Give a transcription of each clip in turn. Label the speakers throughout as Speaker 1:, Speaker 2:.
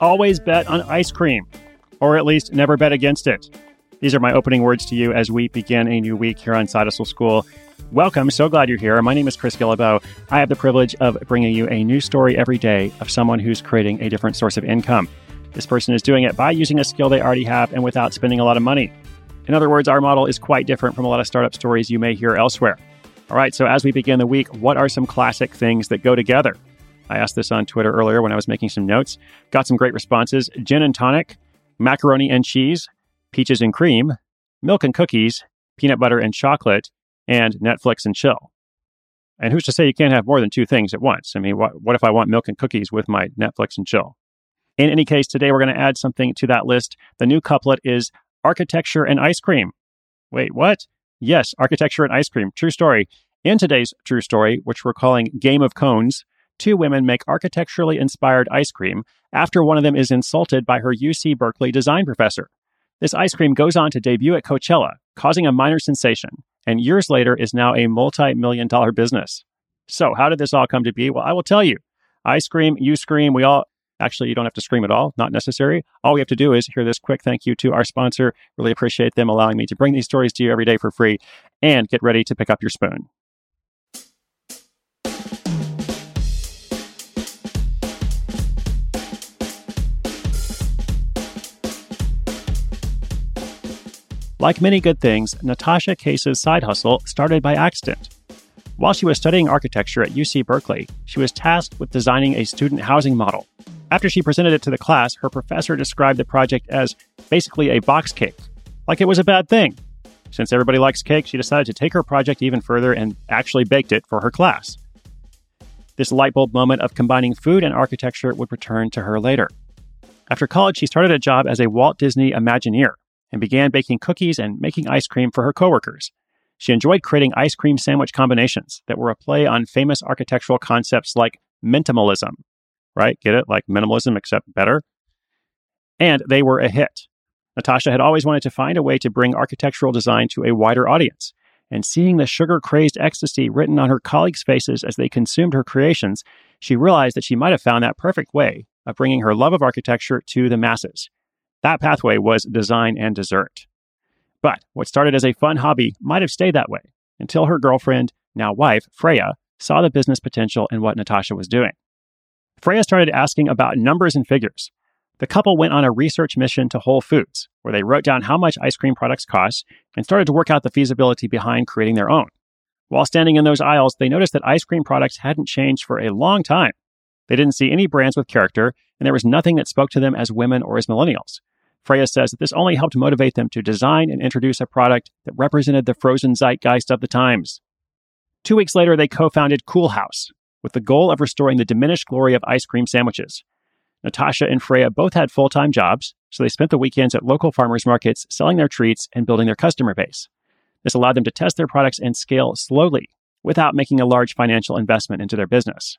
Speaker 1: always bet on ice cream, or at least never bet against it. These are my opening words to you as we begin a new week here on Side Hustle School. Welcome. So glad you're here. My name is Chris Guillebeau. I have the privilege of bringing you a new story every day of someone who's creating a different source of income. This person is doing it by using a skill they already have and without spending a lot of money. In other words, our model is quite different from a lot of startup stories you may hear elsewhere. All right, so as we begin the week, what are some classic things that go together? I asked this on Twitter earlier when I was making some notes. Got some great responses gin and tonic, macaroni and cheese, peaches and cream, milk and cookies, peanut butter and chocolate, and Netflix and chill. And who's to say you can't have more than two things at once? I mean, what, what if I want milk and cookies with my Netflix and chill? In any case, today we're going to add something to that list. The new couplet is architecture and ice cream. Wait, what? Yes, architecture and ice cream. True story. In today's true story, which we're calling Game of Cones, two women make architecturally inspired ice cream after one of them is insulted by her UC Berkeley design professor. This ice cream goes on to debut at Coachella, causing a minor sensation, and years later is now a multi million dollar business. So, how did this all come to be? Well, I will tell you. I scream, you scream, we all actually, you don't have to scream at all, not necessary. All we have to do is hear this quick thank you to our sponsor. Really appreciate them allowing me to bring these stories to you every day for free and get ready to pick up your spoon. Like many good things, Natasha Case's side hustle started by accident. While she was studying architecture at UC Berkeley, she was tasked with designing a student housing model. After she presented it to the class, her professor described the project as basically a box cake, like it was a bad thing. Since everybody likes cake, she decided to take her project even further and actually baked it for her class. This light bulb moment of combining food and architecture would return to her later. After college, she started a job as a Walt Disney Imagineer and began baking cookies and making ice cream for her coworkers. She enjoyed creating ice cream sandwich combinations that were a play on famous architectural concepts like minimalism, right? Get it? Like minimalism, except better. And they were a hit. Natasha had always wanted to find a way to bring architectural design to a wider audience. And seeing the sugar crazed ecstasy written on her colleagues' faces as they consumed her creations, she realized that she might have found that perfect way of bringing her love of architecture to the masses. That pathway was design and dessert. But what started as a fun hobby might have stayed that way until her girlfriend, now wife, Freya, saw the business potential in what Natasha was doing. Freya started asking about numbers and figures. The couple went on a research mission to Whole Foods, where they wrote down how much ice cream products cost and started to work out the feasibility behind creating their own. While standing in those aisles, they noticed that ice cream products hadn't changed for a long time. They didn't see any brands with character, and there was nothing that spoke to them as women or as millennials. Freya says that this only helped motivate them to design and introduce a product that represented the frozen zeitgeist of the times. Two weeks later, they co founded Coolhaus with the goal of restoring the diminished glory of ice cream sandwiches. Natasha and Freya both had full time jobs, so they spent the weekends at local farmers markets selling their treats and building their customer base. This allowed them to test their products and scale slowly without making a large financial investment into their business.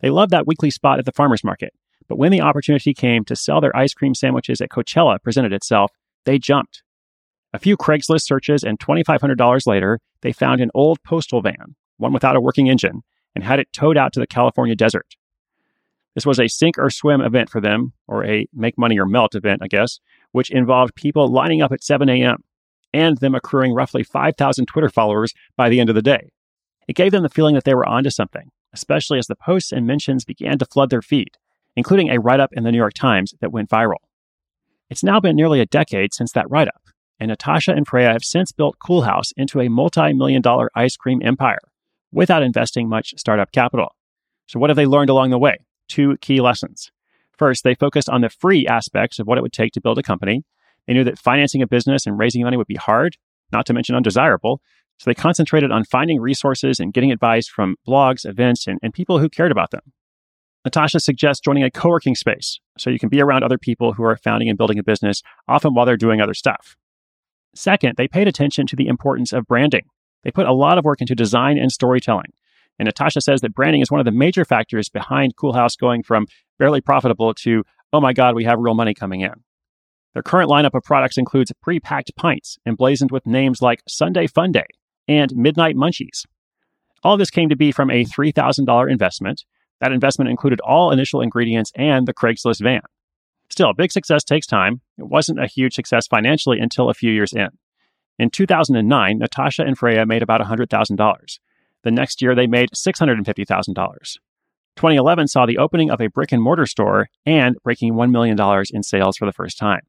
Speaker 1: They loved that weekly spot at the farmers market, but when the opportunity came to sell their ice cream sandwiches at Coachella presented itself, they jumped. A few Craigslist searches and $2,500 later, they found an old postal van, one without a working engine, and had it towed out to the California desert. This was a sink or swim event for them, or a make money or melt event, I guess, which involved people lining up at 7 a.m. and them accruing roughly 5,000 Twitter followers by the end of the day. It gave them the feeling that they were onto something, especially as the posts and mentions began to flood their feed including a write up in the New York Times that went viral. It's now been nearly a decade since that write up, and Natasha and Freya have since built Coolhaus into a multi million dollar ice cream empire without investing much startup capital. So, what have they learned along the way? Two key lessons. First, they focused on the free aspects of what it would take to build a company. They knew that financing a business and raising money would be hard, not to mention undesirable. So they concentrated on finding resources and getting advice from blogs, events, and, and people who cared about them. Natasha suggests joining a co working space so you can be around other people who are founding and building a business, often while they're doing other stuff. Second, they paid attention to the importance of branding. They put a lot of work into design and storytelling. And Natasha says that branding is one of the major factors behind Coolhaus going from barely profitable to, oh my God, we have real money coming in. Their current lineup of products includes pre packed pints emblazoned with names like Sunday Fun Day and Midnight Munchies. All this came to be from a $3,000 investment That investment included all initial ingredients and the Craigslist van. Still, big success takes time. It wasn't a huge success financially until a few years in. In 2009, Natasha and Freya made about $100,000. The next year, they made $650,000. 2011 saw the opening of a brick and mortar store and breaking $1 million in sales for the first time.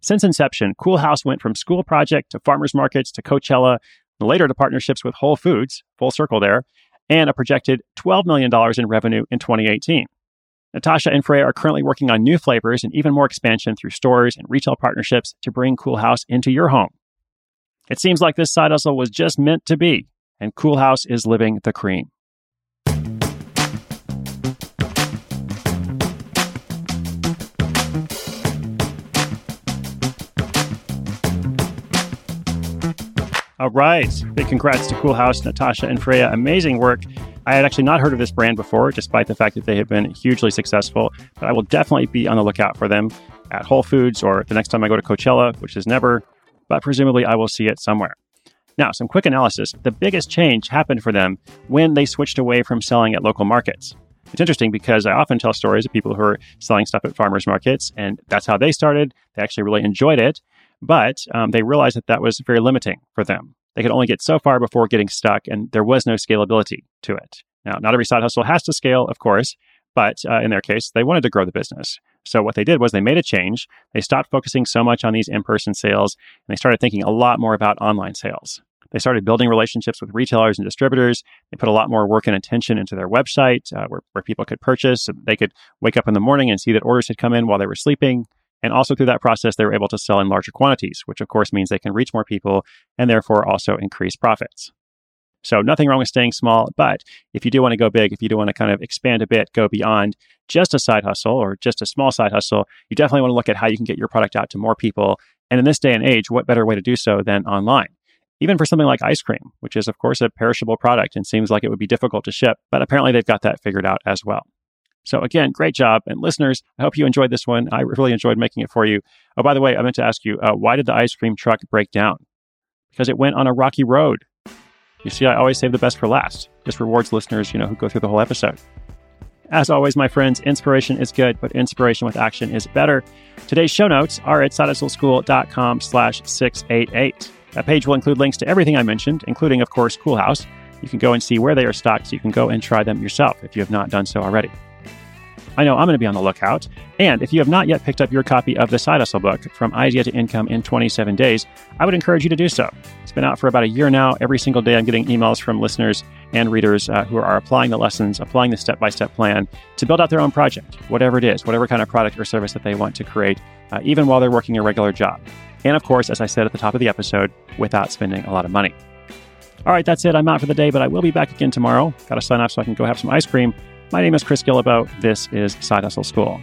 Speaker 1: Since inception, Coolhaus went from school project to farmers markets to Coachella, later to partnerships with Whole Foods, full circle there, and a projected $12 million in revenue in 2018. Natasha and Freya are currently working on new flavors and even more expansion through stores and retail partnerships to bring Coolhaus into your home. It seems like this side hustle was just meant to be, and Coolhaus is living the cream. All right. Big congrats to Coolhaus, Natasha, and Freya. Amazing work. I had actually not heard of this brand before, despite the fact that they have been hugely successful. But I will definitely be on the lookout for them at Whole Foods or the next time I go to Coachella, which is never, but presumably I will see it somewhere. Now, some quick analysis. The biggest change happened for them when they switched away from selling at local markets. It's interesting because I often tell stories of people who are selling stuff at farmers markets, and that's how they started. They actually really enjoyed it. But um, they realized that that was very limiting for them. They could only get so far before getting stuck, and there was no scalability to it. Now, not every side hustle has to scale, of course, but uh, in their case, they wanted to grow the business. So what they did was they made a change. They stopped focusing so much on these in-person sales, and they started thinking a lot more about online sales. They started building relationships with retailers and distributors. They put a lot more work and attention into their website uh, where, where people could purchase. They could wake up in the morning and see that orders had come in while they were sleeping. And also through that process, they were able to sell in larger quantities, which of course means they can reach more people and therefore also increase profits. So nothing wrong with staying small, but if you do want to go big, if you do want to kind of expand a bit, go beyond just a side hustle or just a small side hustle, you definitely want to look at how you can get your product out to more people. And in this day and age, what better way to do so than online? Even for something like ice cream, which is of course a perishable product and seems like it would be difficult to ship, but apparently they've got that figured out as well. So again, great job. And listeners, I hope you enjoyed this one. I really enjoyed making it for you. Oh, by the way, I meant to ask you, uh, why did the ice cream truck break down? Because it went on a rocky road. You see, I always save the best for last. This rewards listeners, you know, who go through the whole episode. As always, my friends, inspiration is good, but inspiration with action is better. Today's show notes are at sidehustleschool.com slash 688. That page will include links to everything I mentioned, including, of course, Coolhaus. You can go and see where they are stocked so you can go and try them yourself if you have not done so already. I know I'm going to be on the lookout. And if you have not yet picked up your copy of the Side Hustle book, From Idea to Income in 27 Days, I would encourage you to do so. It's been out for about a year now. Every single day, I'm getting emails from listeners and readers uh, who are applying the lessons, applying the step by step plan to build out their own project, whatever it is, whatever kind of product or service that they want to create, uh, even while they're working a regular job. And of course, as I said at the top of the episode, without spending a lot of money. All right, that's it. I'm out for the day, but I will be back again tomorrow. Got to sign off so I can go have some ice cream. My name is Chris Guillebeau. This is Side Hustle School.